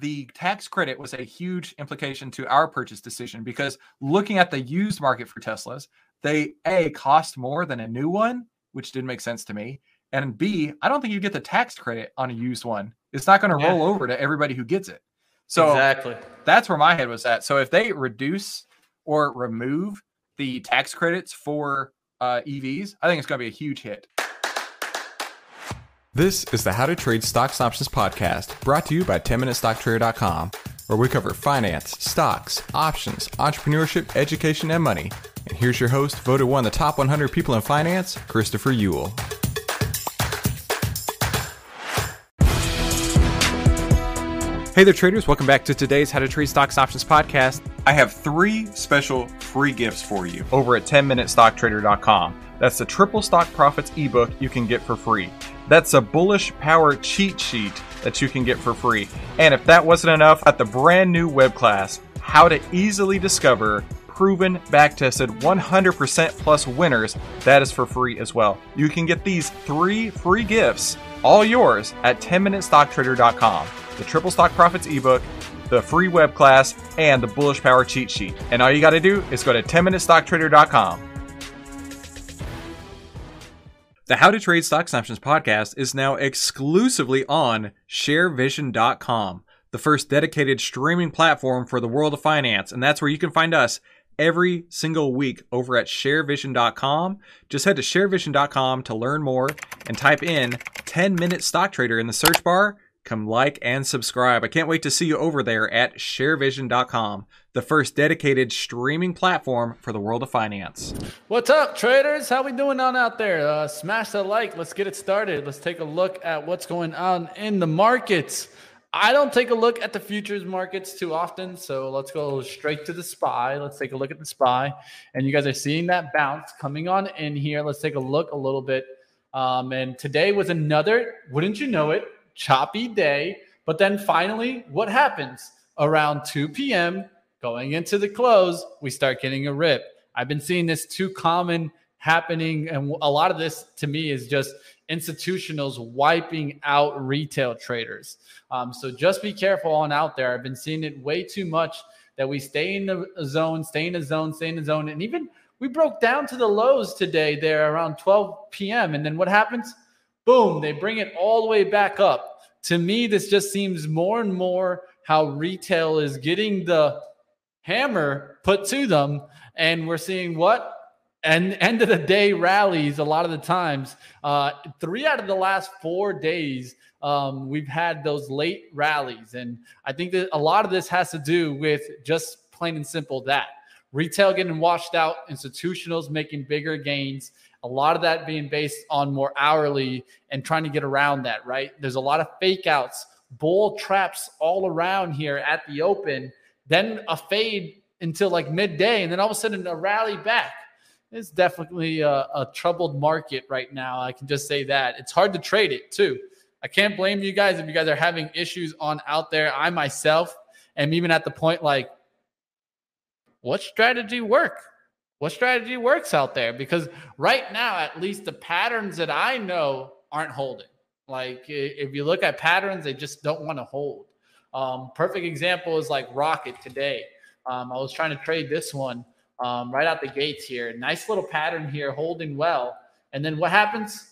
the tax credit was a huge implication to our purchase decision because looking at the used market for Teslas, they a cost more than a new one, which didn't make sense to me. And B, I don't think you get the tax credit on a used one. It's not going to yeah. roll over to everybody who gets it. So exactly that's where my head was at. So if they reduce or remove the tax credits for uh, EVs, I think it's going to be a huge hit. This is the How to Trade Stocks Options podcast, brought to you by 10MinuteStockTrader.com, where we cover finance, stocks, options, entrepreneurship, education, and money. And here's your host, voted one of the top 100 people in finance, Christopher Uhl. Hey there, traders. Welcome back to today's How to Trade Stocks Options podcast. I have three special free gifts for you over at 10MinuteStockTrader.com. That's the Triple Stock Profits ebook you can get for free. That's a bullish power cheat sheet that you can get for free. And if that wasn't enough, at the brand new web class, How to Easily Discover proven, back tested, 100% plus winners, that is for free as well. You can get these three free gifts, all yours, at 10MinuteStockTrader.com the Triple Stock Profits ebook, the free web class, and the Bullish Power cheat sheet. And all you got to do is go to 10MinuteStockTrader.com. The How to Trade Stocks Options podcast is now exclusively on ShareVision.com, the first dedicated streaming platform for the world of finance. And that's where you can find us every single week over at sharevision.com. Just head to sharevision.com to learn more and type in 10 minute stock trader in the search bar Come like and subscribe. I can't wait to see you over there at sharevision.com, the first dedicated streaming platform for the world of finance. What's up, traders? How we doing on out there? Uh, smash the like. Let's get it started. Let's take a look at what's going on in the markets. I don't take a look at the futures markets too often, so let's go straight to the SPY. Let's take a look at the SPY, and you guys are seeing that bounce coming on in here. Let's take a look a little bit. Um, and today was another, wouldn't you know it, choppy day. But then finally, what happens? Around 2 p.m., going into the close, we start getting a rip. I've been seeing this too common happening. And a lot of this to me is just institutionals wiping out retail traders. Um, so just be careful on out there. I've been seeing it way too much that we stay in the zone, stay in the zone, stay in the zone. And even we broke down to the lows today there around 12 p.m. And then what happens? Boom, they bring it all the way back up. To me, this just seems more and more how retail is getting the hammer put to them. And we're seeing what? And end of the day rallies a lot of the times. Uh, three out of the last four days, um, we've had those late rallies. And I think that a lot of this has to do with just plain and simple that retail getting washed out, institutionals making bigger gains, a lot of that being based on more hourly and trying to get around that, right? There's a lot of fake outs, bull traps all around here at the open, then a fade until like midday, and then all of a sudden a rally back. It's definitely a, a troubled market right now. I can just say that. It's hard to trade it too. I can't blame you guys if you guys are having issues on out there. I myself am even at the point like, what strategy work? What strategy works out there? Because right now, at least the patterns that I know aren't holding. Like if you look at patterns, they just don't want to hold. Um, perfect example is like Rocket today. Um, I was trying to trade this one um, right out the gates here. Nice little pattern here, holding well. And then what happens?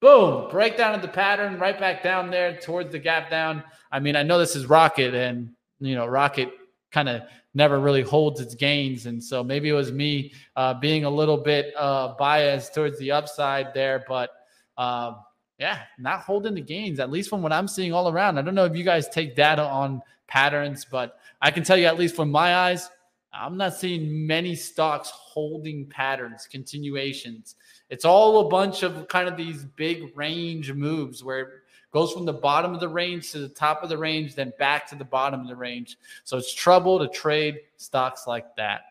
Boom, breakdown of the pattern, right back down there towards the gap down. I mean, I know this is Rocket, and you know, Rocket kind of never really holds its gains. And so maybe it was me uh, being a little bit uh, biased towards the upside there, but um, yeah, not holding the gains, at least from what I'm seeing all around. I don't know if you guys take data on patterns, but I can tell you, at least from my eyes, I'm not seeing many stocks holding patterns, continuations. It's all a bunch of kind of these big range moves where goes from the bottom of the range to the top of the range, then back to the bottom of the range. So it's trouble to trade stocks like that.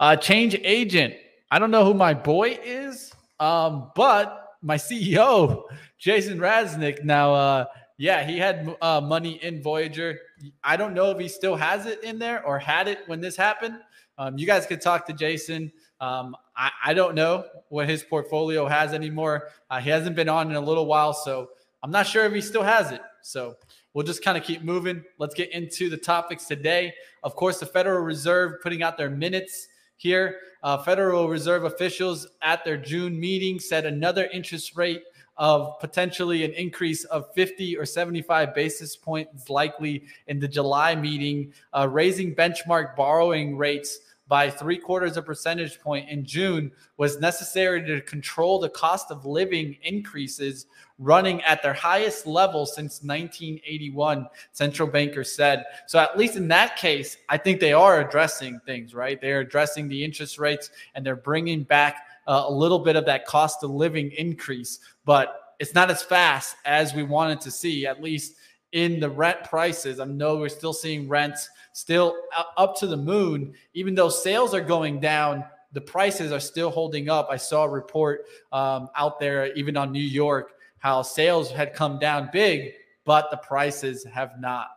Uh, change agent. I don't know who my boy is, um, but my CEO, Jason Raznick. Now, uh, yeah, he had uh, money in Voyager. I don't know if he still has it in there or had it when this happened. Um, you guys could talk to Jason. Um, I, I, don't know what his portfolio has anymore. Uh, he hasn't been on in a little while, so I'm not sure if he still has it. So we'll just kind of keep moving. Let's get into the topics today. Of course, the Federal Reserve putting out their minutes here. Uh, Federal Reserve officials at their June meeting said another interest rate of potentially an increase of 50 or 75 basis points likely in the July meeting, uh, raising benchmark borrowing rates by three quarters of a percentage point in June was necessary to control the cost of living increases running at their highest level since 1981, central bankers said. So, at least in that case, I think they are addressing things, right? They're addressing the interest rates and they're bringing back uh, a little bit of that cost of living increase, but it's not as fast as we wanted to see, at least in the rent prices. I know we're still seeing rents still up to the moon, even though sales are going down. The prices are still holding up. I saw a report um, out there, even on New York, how sales had come down big, but the prices have not.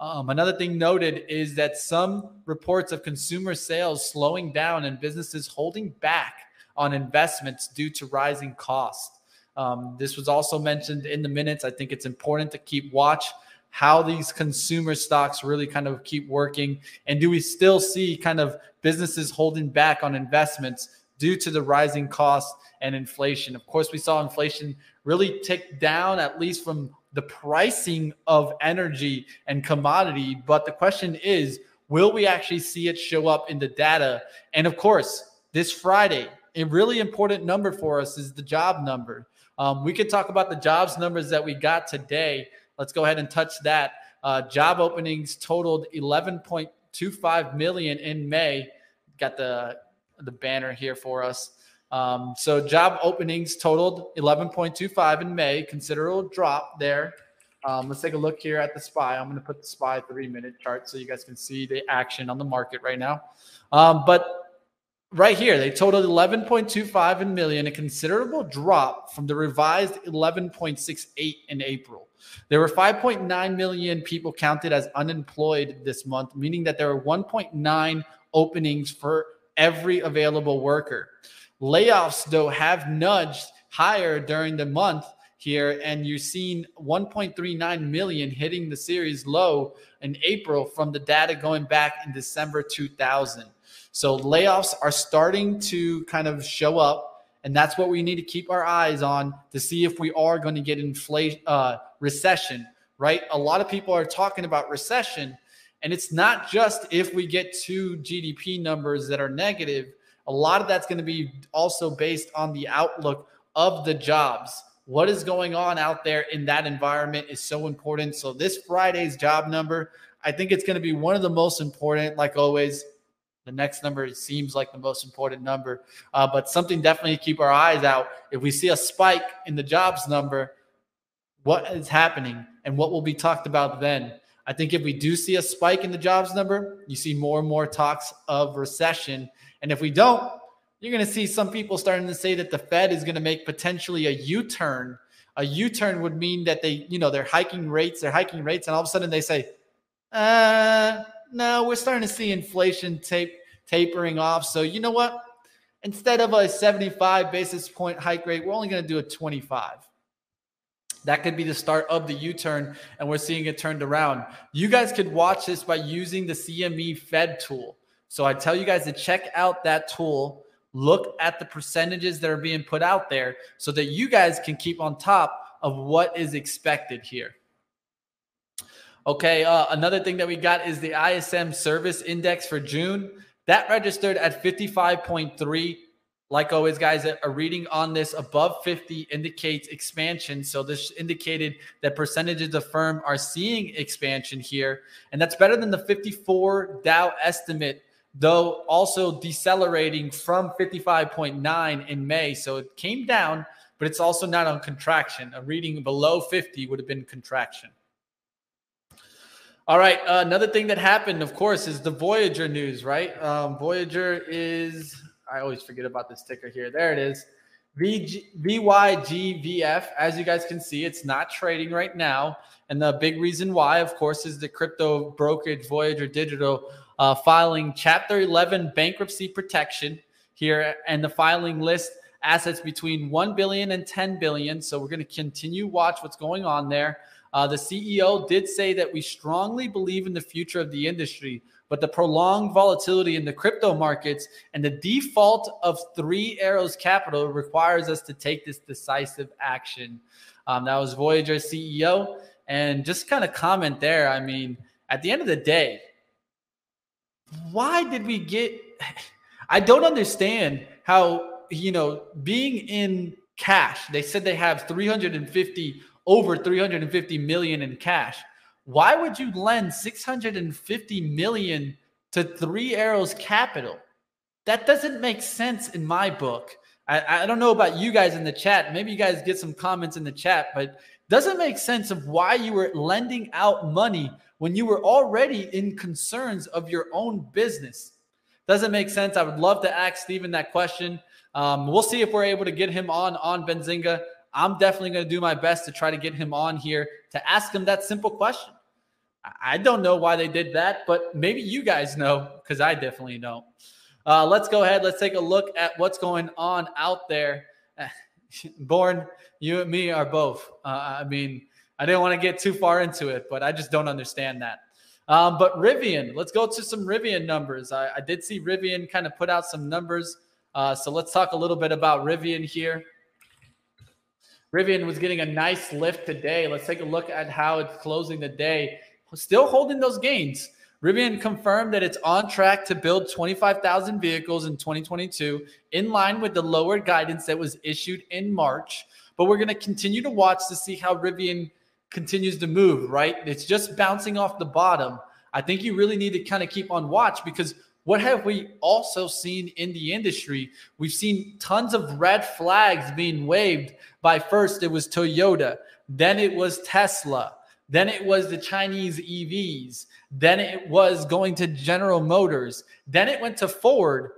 Um, another thing noted is that some reports of consumer sales slowing down and businesses holding back on investments due to rising costs. Um, this was also mentioned in the minutes. I think it's important to keep watch how these consumer stocks really kind of keep working? And do we still see kind of businesses holding back on investments due to the rising costs and inflation? Of course, we saw inflation really tick down, at least from the pricing of energy and commodity. But the question is, will we actually see it show up in the data? And of course, this Friday, a really important number for us is the job number. Um, we could talk about the jobs numbers that we got today. Let's go ahead and touch that. Uh, job openings totaled 11.25 million in May. Got the the banner here for us. Um, so job openings totaled 11.25 in May. Considerable drop there. Um, let's take a look here at the SPY. I'm going to put the SPY three minute chart so you guys can see the action on the market right now. Um, but right here, they totaled 11.25 in million, a considerable drop from the revised 11.68 in April. There were 5.9 million people counted as unemployed this month, meaning that there are 1.9 openings for every available worker. Layoffs, though, have nudged higher during the month here, and you're seeing 1.39 million hitting the series low in April from the data going back in December 2000. So layoffs are starting to kind of show up. And that's what we need to keep our eyes on to see if we are going to get inflation, uh, recession, right? A lot of people are talking about recession, and it's not just if we get two GDP numbers that are negative. A lot of that's going to be also based on the outlook of the jobs. What is going on out there in that environment is so important. So, this Friday's job number, I think it's going to be one of the most important, like always. The next number seems like the most important number, uh, but something definitely to keep our eyes out. If we see a spike in the jobs number, what is happening and what will be talked about then? I think if we do see a spike in the jobs number, you see more and more talks of recession. And if we don't, you're going to see some people starting to say that the Fed is going to make potentially a U turn. A U turn would mean that they, you know, they're hiking rates, they're hiking rates, and all of a sudden they say, uh, no, we're starting to see inflation tape tapering off. So you know what? Instead of a 75 basis point hike rate, we're only going to do a 25. That could be the start of the U turn, and we're seeing it turned around. You guys could watch this by using the CME Fed tool. So I tell you guys to check out that tool, look at the percentages that are being put out there so that you guys can keep on top of what is expected here. Okay, uh, another thing that we got is the ISM service index for June. That registered at 55.3. Like always, guys, a reading on this above 50 indicates expansion. So this indicated that percentages of firm are seeing expansion here. And that's better than the 54 Dow estimate, though also decelerating from 55.9 in May. So it came down, but it's also not on contraction. A reading below 50 would have been contraction. All right. Uh, another thing that happened, of course, is the Voyager news, right? Um, Voyager is, I always forget about this ticker here. There it is. VG, VYGVF. As you guys can see, it's not trading right now. And the big reason why, of course, is the crypto brokerage Voyager Digital uh, filing Chapter 11 bankruptcy protection here. And the filing list assets between 1 billion and 10 billion. So we're going to continue watch what's going on there. Uh, the CEO did say that we strongly believe in the future of the industry, but the prolonged volatility in the crypto markets and the default of Three Arrows Capital requires us to take this decisive action. Um, that was Voyager CEO. And just kind of comment there. I mean, at the end of the day, why did we get? I don't understand how, you know, being in cash, they said they have 350, over 350 million in cash. Why would you lend 650 million to Three Arrows Capital? That doesn't make sense in my book. I, I don't know about you guys in the chat. Maybe you guys get some comments in the chat, but doesn't make sense of why you were lending out money when you were already in concerns of your own business. Doesn't make sense. I would love to ask Steven that question. Um, we'll see if we're able to get him on on Benzinga. I'm definitely going to do my best to try to get him on here to ask him that simple question. I don't know why they did that, but maybe you guys know because I definitely don't. Uh, let's go ahead. Let's take a look at what's going on out there. Born, you and me are both. Uh, I mean, I didn't want to get too far into it, but I just don't understand that. Um, but Rivian, let's go to some Rivian numbers. I, I did see Rivian kind of put out some numbers. Uh, so let's talk a little bit about Rivian here. Rivian was getting a nice lift today. Let's take a look at how it's closing the day. Still holding those gains. Rivian confirmed that it's on track to build 25,000 vehicles in 2022, in line with the lower guidance that was issued in March. But we're going to continue to watch to see how Rivian continues to move, right? It's just bouncing off the bottom. I think you really need to kind of keep on watch because what have we also seen in the industry? We've seen tons of red flags being waved by first it was Toyota, then it was Tesla, then it was the Chinese EVs. Then it was going to General Motors. Then it went to Ford.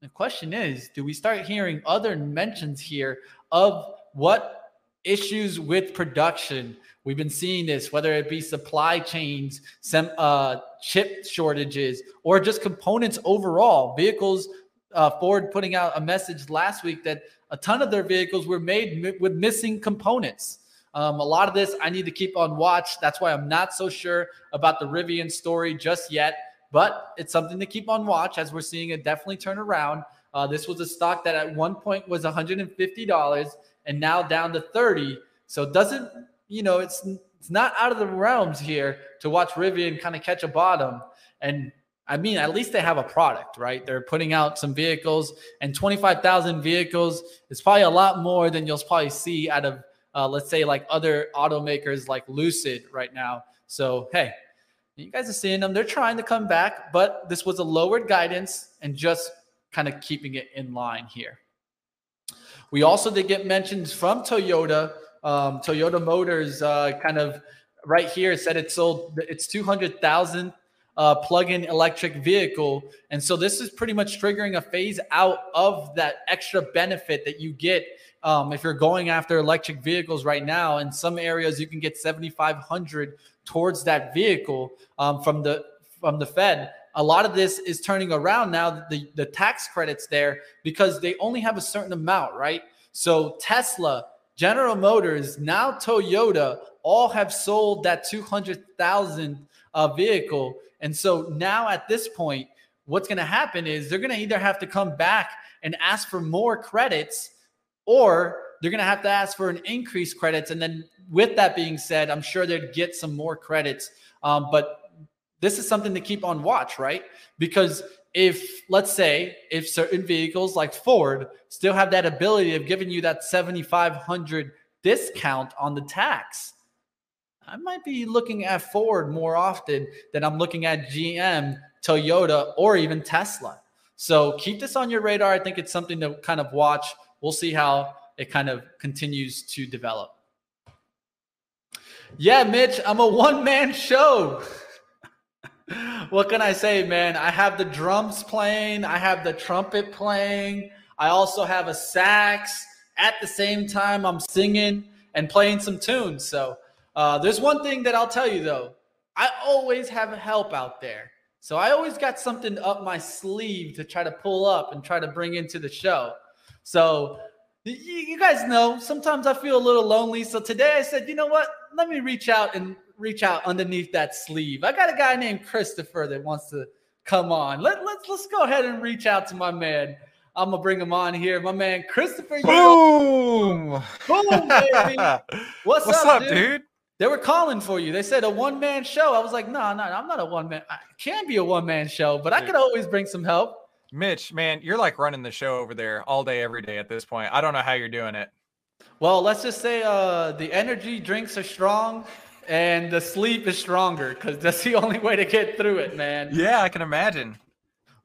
The question is do we start hearing other mentions here of what issues with production? We've been seeing this, whether it be supply chains, some uh, chip shortages, or just components overall. Vehicles, uh, Ford putting out a message last week that a ton of their vehicles were made with missing components. Um, a lot of this I need to keep on watch. That's why I'm not so sure about the Rivian story just yet, but it's something to keep on watch as we're seeing it definitely turn around. Uh, this was a stock that at one point was $150 and now down to 30. So it doesn't, you know, it's it's not out of the realms here to watch Rivian kind of catch a bottom. And I mean, at least they have a product, right? They're putting out some vehicles, and 25,000 vehicles is probably a lot more than you'll probably see out of uh, let's say like other automakers like Lucid right now. So, hey, you guys are seeing them. They're trying to come back, but this was a lowered guidance and just kind of keeping it in line here. We also did get mentions from Toyota. Um, Toyota Motors uh, kind of right here said it sold its 200,000 uh, plug-in electric vehicle, and so this is pretty much triggering a phase out of that extra benefit that you get um, if you're going after electric vehicles right now, in some areas you can get 7,500 towards that vehicle um, from the from the Fed. A lot of this is turning around now. The the tax credits there because they only have a certain amount, right? So Tesla, General Motors, now Toyota, all have sold that 200,000 uh, vehicle, and so now at this point, what's going to happen is they're going to either have to come back and ask for more credits or they're going to have to ask for an increased credits. And then, with that being said, I'm sure they'd get some more credits. Um, but this is something to keep on watch, right? Because if, let's say, if certain vehicles like Ford still have that ability of giving you that 7,500 discount on the tax, I might be looking at Ford more often than I'm looking at GM, Toyota, or even Tesla. So keep this on your radar. I think it's something to kind of watch we'll see how it kind of continues to develop. Yeah, Mitch, I'm a one man show. what can I say, man? I have the drums playing, I have the trumpet playing, I also have a sax. At the same time, I'm singing and playing some tunes. So, uh, there's one thing that I'll tell you though I always have help out there. So, I always got something up my sleeve to try to pull up and try to bring into the show. So You, guys know sometimes I feel a little lonely. So today I said, you know what? Let me reach out and reach out underneath that sleeve. I got a guy named Christopher that wants to come on. Let, let's let's go ahead and reach out to my man. I'm gonna bring him on here. My man Christopher. Boom! Boom, baby. What's, What's up, up, dude? They were calling for you. They said a one man show. I was like, no, no, I'm not a one man. I can be a one man show, but I could always bring some help. Mitch, man, you're like running the show over there all day, every day at this point. I don't know how you're doing it. Well, let's just say uh, the energy drinks are strong and the sleep is stronger because that's the only way to get through it, man. Yeah, I can imagine.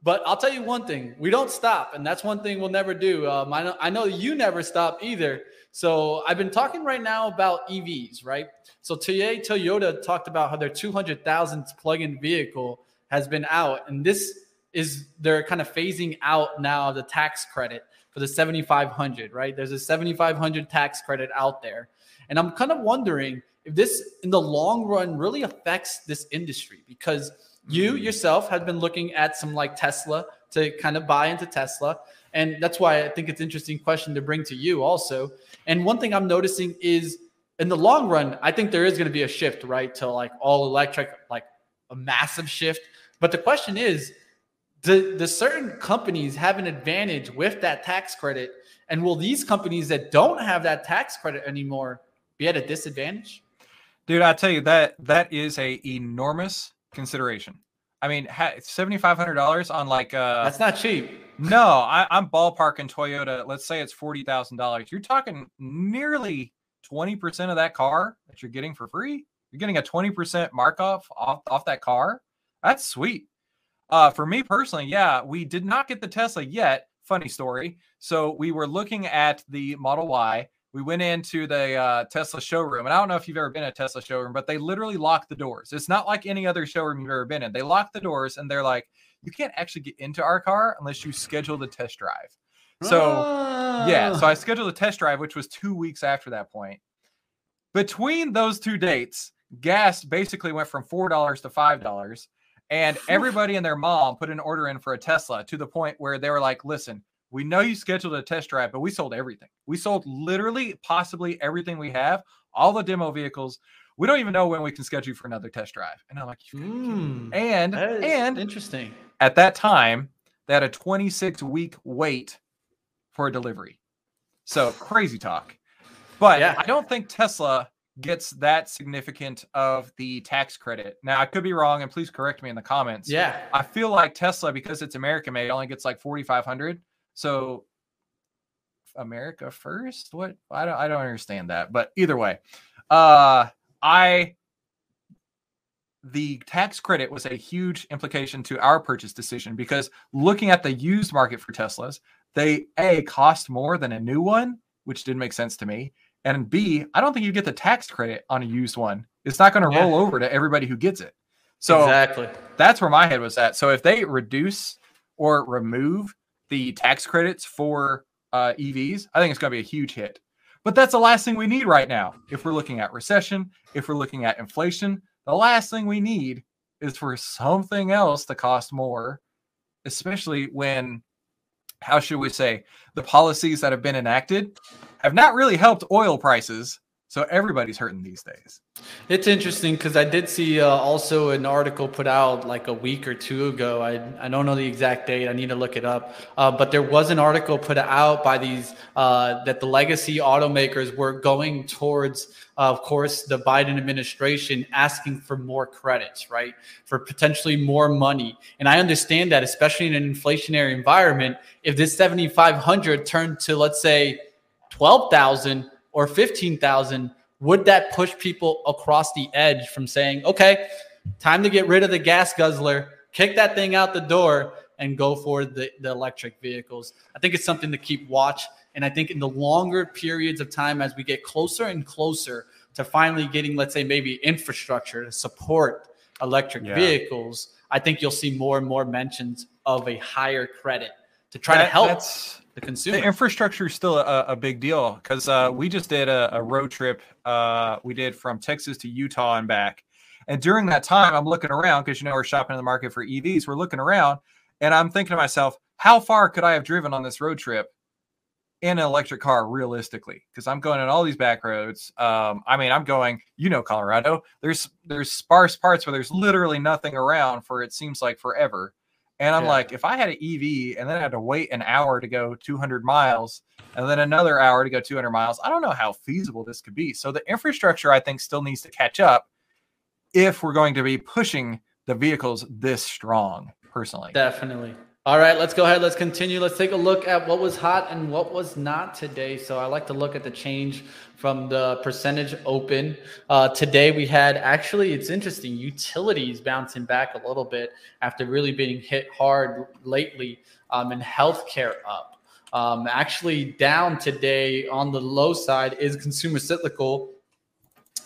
But I'll tell you one thing: we don't stop, and that's one thing we'll never do. Um, I know, I know you never stop either. So I've been talking right now about EVs, right? So today, Toyota talked about how their 200,000th plug-in vehicle has been out, and this is they're kind of phasing out now the tax credit for the 7500 right there's a 7500 tax credit out there and i'm kind of wondering if this in the long run really affects this industry because you mm. yourself have been looking at some like tesla to kind of buy into tesla and that's why i think it's an interesting question to bring to you also and one thing i'm noticing is in the long run i think there is going to be a shift right to like all electric like a massive shift but the question is do, do certain companies have an advantage with that tax credit? And will these companies that don't have that tax credit anymore be at a disadvantage? Dude, I tell you that that is a enormous consideration. I mean, seventy five hundred dollars on like uh that's not cheap. No, I, I'm ballparking Toyota. Let's say it's forty thousand dollars. You're talking nearly twenty percent of that car that you're getting for free. You're getting a twenty percent markup off off that car. That's sweet. Uh, for me personally, yeah, we did not get the Tesla yet. Funny story. So we were looking at the Model Y. We went into the uh, Tesla showroom, and I don't know if you've ever been in a Tesla showroom, but they literally lock the doors. It's not like any other showroom you've ever been in. They lock the doors, and they're like, "You can't actually get into our car unless you schedule the test drive." So yeah, so I scheduled a test drive, which was two weeks after that point. Between those two dates, gas basically went from four dollars to five dollars and everybody and their mom put an order in for a Tesla to the point where they were like, listen, we know you scheduled a test drive, but we sold everything. We sold literally, possibly everything we have, all the demo vehicles. We don't even know when we can schedule you for another test drive. And I'm like, mm, and and interesting. At that time, they had a 26 week wait for a delivery. So crazy talk. But yeah. I don't think Tesla gets that significant of the tax credit. Now I could be wrong, and please correct me in the comments. Yeah, I feel like Tesla because it's American made only gets like forty five hundred. So America first? What? I don't. I don't understand that. But either way, uh, I the tax credit was a huge implication to our purchase decision because looking at the used market for Teslas, they a cost more than a new one, which didn't make sense to me. And B, I don't think you get the tax credit on a used one. It's not going to yeah. roll over to everybody who gets it. So exactly that's where my head was at. So if they reduce or remove the tax credits for uh, EVs, I think it's going to be a huge hit. But that's the last thing we need right now. If we're looking at recession, if we're looking at inflation, the last thing we need is for something else to cost more, especially when, how should we say, the policies that have been enacted have not really helped oil prices. So everybody's hurting these days. It's interesting because I did see uh, also an article put out like a week or two ago. I, I don't know the exact date. I need to look it up. Uh, but there was an article put out by these uh, that the legacy automakers were going towards, uh, of course, the Biden administration asking for more credits, right? For potentially more money. And I understand that, especially in an inflationary environment, if this 7,500 turned to, let's say, 12,000 or 15,000, would that push people across the edge from saying, okay, time to get rid of the gas guzzler, kick that thing out the door, and go for the, the electric vehicles? I think it's something to keep watch. And I think in the longer periods of time, as we get closer and closer to finally getting, let's say, maybe infrastructure to support electric yeah. vehicles, I think you'll see more and more mentions of a higher credit to try that, to help the consumer. The infrastructure is still a, a big deal because uh, we just did a, a road trip. Uh, we did from Texas to Utah and back. And during that time, I'm looking around because you know we're shopping in the market for EVs. We're looking around, and I'm thinking to myself, how far could I have driven on this road trip in an electric car realistically because i'm going on all these back roads um i mean i'm going you know colorado there's there's sparse parts where there's literally nothing around for it seems like forever and i'm Yeah. like if i had an ev and then i had to wait an hour to go 200 miles and then another hour to go 200 miles i don't know how feasible this could be so the infrastructure i think still needs to catch up if we're going to be pushing the vehicles this strong personally Definitely. All right, let's go ahead. Let's continue. Let's take a look at what was hot and what was not today. So I like to look at the change from the percentage open. Uh, today we had actually, it's interesting, utilities bouncing back a little bit after really being hit hard lately, um, and healthcare up. Um, actually, down today on the low side is consumer cyclical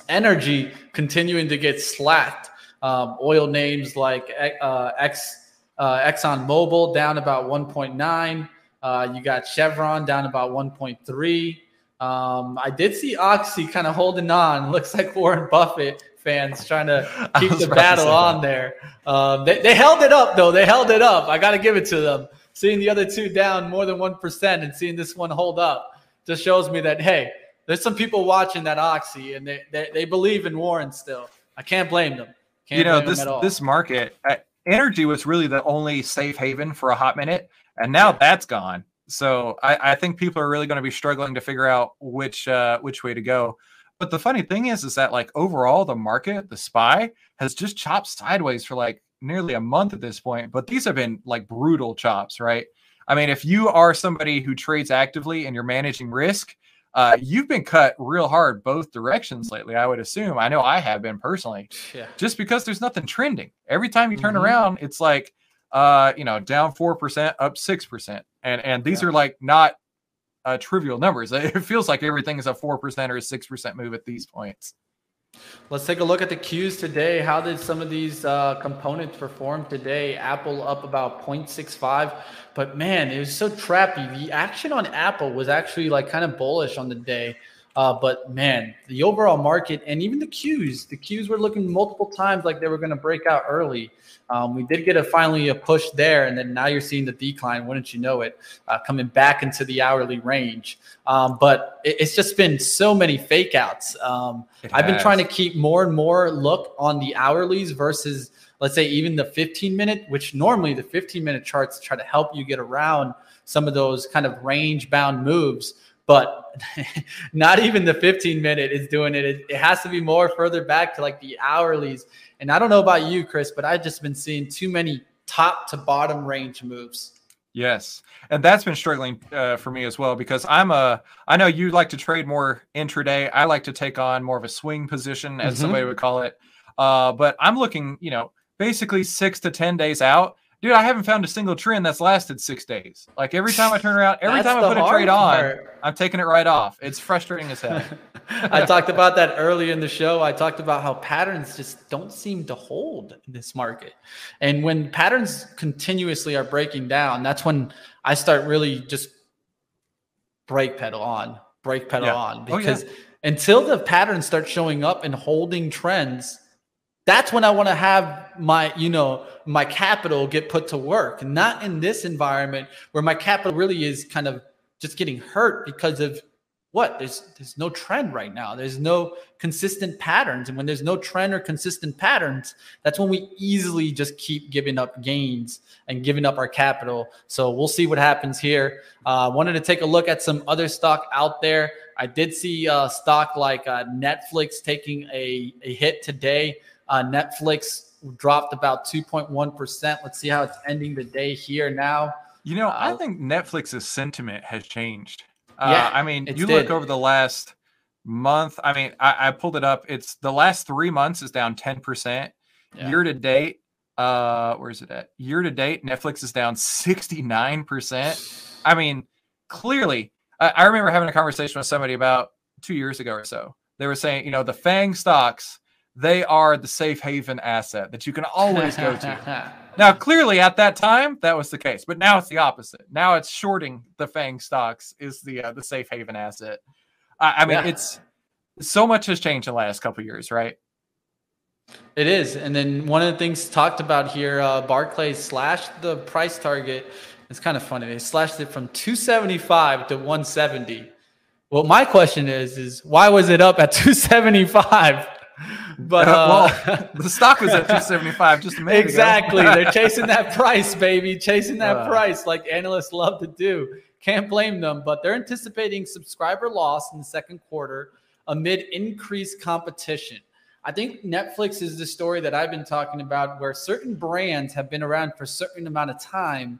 energy continuing to get slacked. Um, oil names like uh, X, uh, Exxon Mobil down about 1.9. Uh, you got Chevron down about 1.3. Um, I did see Oxy kind of holding on. Looks like Warren Buffett fans trying to keep the battle on that. there. Um, they, they held it up though. They held it up. I got to give it to them. Seeing the other two down more than one percent and seeing this one hold up just shows me that hey, there's some people watching that Oxy and they they, they believe in Warren still. I can't blame them. Can't you know this them at all. this market energy was really the only safe haven for a hot minute and now that's gone. So i, I think people are really going to be struggling to figure out which uh, which way to go. But the funny thing is is that like overall the market the spy has just chopped sideways for like nearly a month at this point but these have been like brutal chops right? I mean if you are somebody who trades actively and you're managing risk uh, you've been cut real hard both directions lately i would assume i know i have been personally yeah. just because there's nothing trending. Every time you turn Mhm. around, it's like uh, you know, down four percent, up six percent. And and these Yeah. are like not uh trivial numbers. It feels like everything is a four percent or a six percent move at these points. Let's take a look at the Qs today. How did some of these uh, components perform today? Apple up about 0.65, but man, it was so trappy. The action on Apple was actually like kind of bullish on the day. Uh, but man, the overall market and even the Qs, the Qs were looking multiple times like they were going to break out early. Um, we did get a finally a push there, and then now you're seeing the decline. Wouldn't you know it, uh, coming back into the hourly range? Um, but it, it's just been so many fake outs. Um, I've been trying to keep more and more look on the hourlies versus, let's say, even the 15 minute, which normally the 15 minute charts try to help you get around some of those kind of range bound moves. But not even the 15 minute is doing it. it. It has to be more further back to like the hourlies. And I don't know about you, Chris, but I've just been seeing too many top to bottom range moves. Yes, and that's been struggling uh, for me as well because I'm a. I know you like to trade more intraday. I like to take on more of a swing position, as Mhm. somebody would call it. Uh, but I'm looking, you know, basically six to ten days out. Dude, I haven't found a single trend that's lasted six days. Like every time I turn around, every time I put a trade on, part. I'm taking it right off. It's frustrating as hell. I talked about that earlier in the show. I talked about how patterns just don't seem to hold in this market. And when patterns continuously are breaking down, that's when I start really just brake pedal on, brake pedal Yeah. on. Oh, yeah. Because until the patterns start showing up and holding trends, that's when I want to have my, you know, my capital get put to work. Not in this environment where my capital really is kind of just getting hurt because of what? There's there's no trend right now. There's no consistent patterns. And when there's no trend or consistent patterns, that's when we easily just keep giving up gains and giving up our capital. So we'll see what happens here. Uh, wanted to take a look at some other stock out there. I did see uh, stock like uh, Netflix taking a, a hit today. Uh, Netflix dropped about 2.1%. Let's see how it's ending the day here now. You know, I Uh, think Netflix's sentiment has changed. Uh, Yeah, I mean, you look over the last month. I mean, I, I pulled it up. It's the last three months is down 10%. Yeah. Year to date, uh, where's it at? Year to date, Netflix is down 69%. I mean, clearly, I, I remember having a conversation with somebody about two years ago or so. They were saying, you know, the FANG stocks, they are the safe haven asset that you can always go to. Now, clearly at that time that was the case, but now it's the opposite. Now it's shorting the Fang stocks is the uh, the safe haven asset. I, I mean, Yeah. it's so much has changed in the last couple of years, right? It is. And then one of the things talked about here, uh, Barclays slashed the price target It's kind of funny. They slashed it from 275 to 170. Well, my question is, is why was it up at 275? But uh, well, the stock was at 275 just a minute exactly. They're chasing that price, baby, chasing that uh, price, like analysts love to do. Can't blame them, but they're anticipating subscriber loss in the second quarter amid increased competition. I think Netflix is the story that I've been talking about where certain brands have been around for a certain amount of time.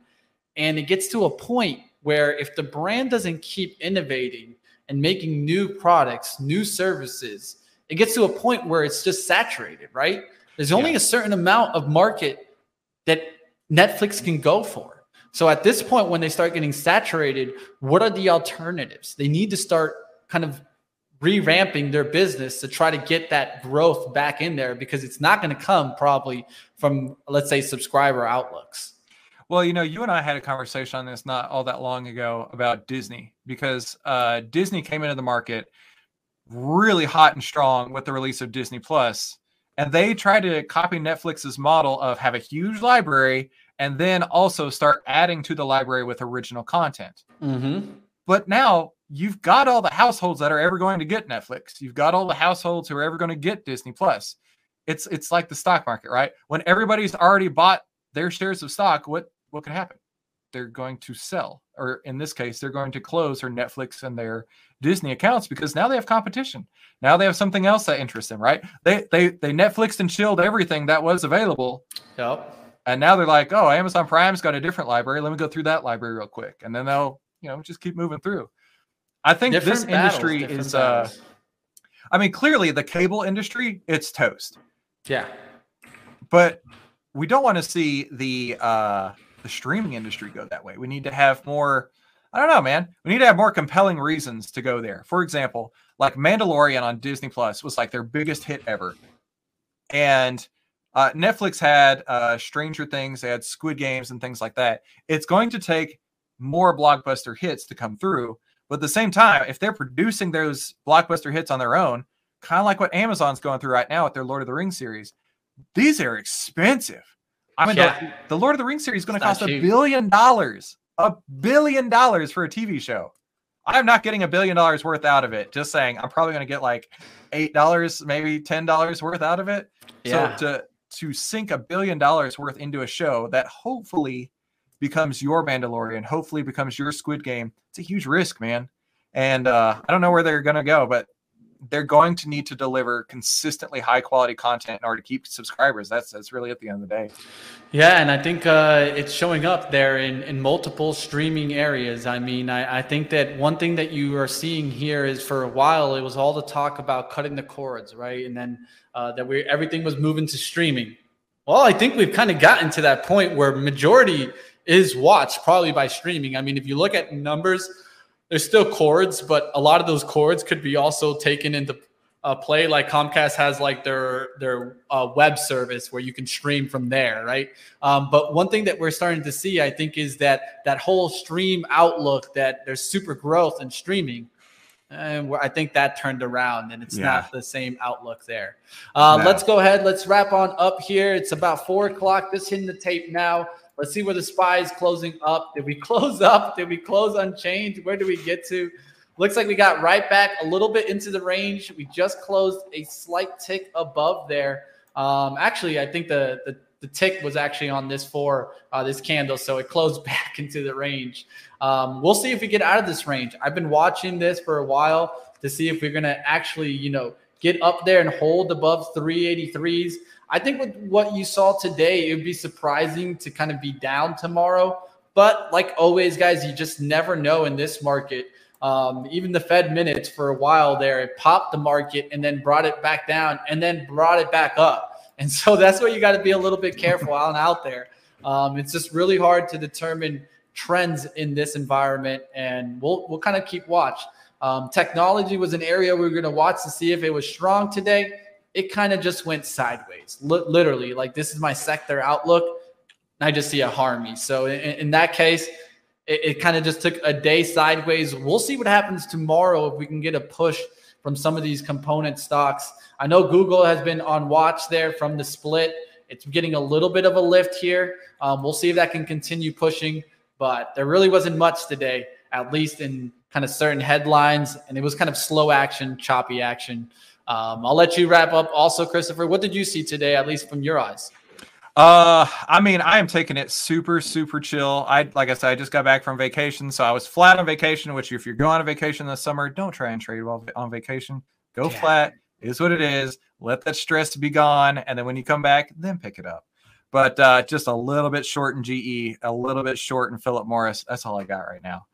And it gets to a point where if the brand doesn't keep innovating and making new products, new services, it gets to a point where it's just saturated, right? There's only yeah. a certain amount of market that Netflix can go for. So at this point, when they start getting saturated, what are the alternatives? They need to start kind of revamping their business to try to get that growth back in there because it's not going to come probably from let's say subscriber outlooks. Well, you know, you and I had a conversation on this not all that long ago about Disney because uh, Disney came into the market really hot and strong with the release of Disney Plus, and they tried to copy Netflix's model of have a huge library and then also start adding to the library with original content. Mm-hmm. But now you've got all the households that are ever going to get Netflix. You've got all the households who are ever going to get Disney Plus. It's it's like the stock market, right? When everybody's already bought their shares of stock, what what could happen? They're going to sell, or in this case, they're going to close their Netflix and their Disney accounts because now they have competition. Now they have something else that interests them, right? They they they Netflixed and chilled everything that was available. Yep. And now they're like, oh, Amazon Prime's got a different library. Let me go through that library real quick, and then they'll you know just keep moving through. I think different this battles, industry is. uh I mean, clearly the cable industry, it's toast. Yeah. But we don't want to see the uh the streaming industry go that way. We need to have more. I don't know, man. We need to have more compelling reasons to go there. For example, like Mandalorian on Disney Plus was like their biggest hit ever, and uh, Netflix had uh, Stranger Things, they had Squid Games, and things like that. It's going to take more blockbuster hits to come through but at the same time, if they're producing those blockbuster hits on their own, kind of like what Amazon's going through right now with their Lord of the Rings series, these are expensive. I mean, the, the, Lord of the Rings series is going to cost a billion dollars, a billion dollars for a TV show. I'm not getting a billion dollars worth out of it. Just saying, I'm probably going to get like eight dollars, maybe ten dollars worth out of it. Yeah. So to to sink a billion dollars worth into a show that hopefully becomes your Mandalorian, hopefully becomes your Squid Game. It's a huge risk, man. And uh, I don't know where they're going to go, but they're going to need to deliver consistently high quality content in order to keep subscribers. That's that's really at the end of the day. Yeah, and I think uh, it's showing up there in, in multiple streaming areas. I mean, I, I think that one thing that you are seeing here is for a while it was all the talk about cutting the cords, right? And then uh, that we everything was moving to streaming. Well, I think we've kind of gotten to that point where majority is watched probably by streaming. I mean, if you look at numbers, there's still cords, but a lot of those cords could be also taken into uh, play. Like Comcast has like their their uh, web service where you can stream from there, right? Um, but one thing that we're starting to see, I think, is that that whole stream outlook that there's super growth in streaming. And I think that turned around, and it's yeah. not the same outlook there. Uh, no. Let's go ahead. Let's wrap on up here. It's about four o'clock. Just hitting the tape now. Let's see where the SPY is closing up. Did we close up? Did we close unchanged? Where do we get to? Looks like we got right back a little bit into the range. We just closed a slight tick above there. Um, actually, I think the, the the tick was actually on this for uh, this candle, so it closed back into the range. Um, we'll see if we get out of this range. I've been watching this for a while to see if we're going to actually, you know, get up there and hold above 383s. I think with what you saw today, it would be surprising to kind of be down tomorrow. But like always, guys, you just never know in this market. Um, even the Fed minutes for a while there, it popped the market and then brought it back down and then brought it back up. And so that's where you got to be a little bit careful out there. Um, it's just really hard to determine trends in this environment, and we'll we'll kind of keep watch. Um, technology was an area we were going to watch to see if it was strong today it kind of just went sideways. L- literally, like this is my sector outlook. And I just see a harami. So in, in that case, it, it kind of just took a day sideways. We'll see what happens tomorrow if we can get a push from some of these component stocks. I know Google has been on watch there from the split. It's getting a little bit of a lift here. Um, we'll see if that can continue pushing. but there really wasn't much today, at least in kind of certain headlines, and it was kind of slow action, choppy action. Um, I'll let you wrap up. Also, Christopher, what did you see today, at least from your eyes? Uh, I mean, I am taking it super, super chill. I like I said, I just got back from vacation, so I was flat on vacation. Which, if you're going on vacation this summer, don't try and trade while on vacation. Go yeah. flat. Is what it is. Let that stress be gone, and then when you come back, then pick it up. But uh, just a little bit short in GE, a little bit short in Philip Morris. That's all I got right now.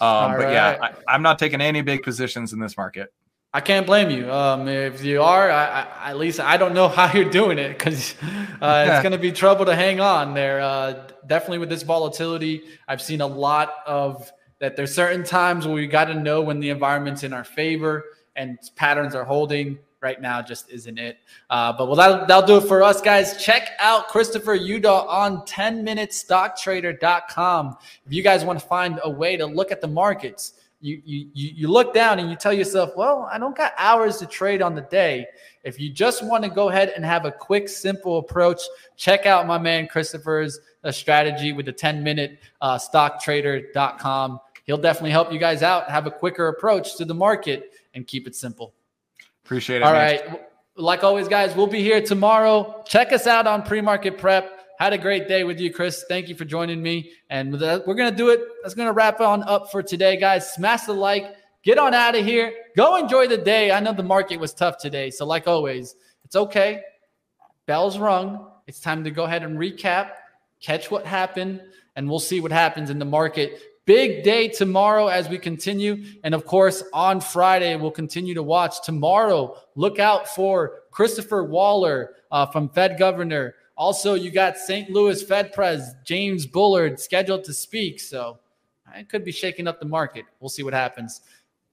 Um, but right. yeah, I, am not taking any big positions in this market. I can't blame you. Um, if you are, I, I, at least I don't know how you're doing it because uh, it's going to be trouble to hang on there. Uh, definitely with this volatility, I've seen a lot of that. There's certain times where we got to know when the environment's in our favor and patterns are holding right now just isn't it. Uh, but well, that'll, that'll do it for us, guys. Check out Christopher Udah on 10minutestocktrader.com. If you guys want to find a way to look at the markets, you, you, you look down and you tell yourself, well, I don't got hours to trade on the day. If you just want to go ahead and have a quick, simple approach, check out my man Christopher's uh, strategy with the 10 minute uh, stocktrader.com. He'll definitely help you guys out, have a quicker approach to the market, and keep it simple. Appreciate it. All right. Like always, guys, we'll be here tomorrow. Check us out on pre market prep. Had a great day with you, Chris. Thank you for joining me. And we're going to do it. That's going to wrap on up for today, guys. Smash the like, get on out of here. Go enjoy the day. I know the market was tough today. So, like always, it's okay. Bell's rung. It's time to go ahead and recap, catch what happened, and we'll see what happens in the market Big day tomorrow as we continue. And of course, on Friday, we'll continue to watch. Tomorrow, look out for Christopher Waller uh, from Fed Governor. Also, you got St. Louis Fed Pres James Bullard scheduled to speak. So it could be shaking up the market. We'll see what happens.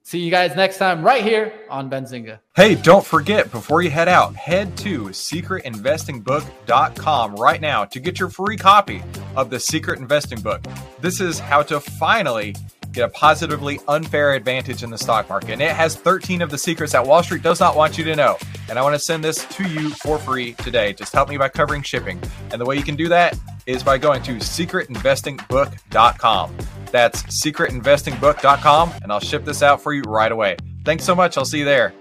See you guys next time right here on Benzinga. Hey, don't forget before you head out, head to secretinvestingbook.com right now to get your free copy of the Secret Investing Book. This is how to finally get a positively unfair advantage in the stock market. And it has 13 of the secrets that Wall Street does not want you to know. And I want to send this to you for free today. Just help me by covering shipping. And the way you can do that is by going to secretinvestingbook.com. That's secretinvestingbook.com, and I'll ship this out for you right away. Thanks so much. I'll see you there.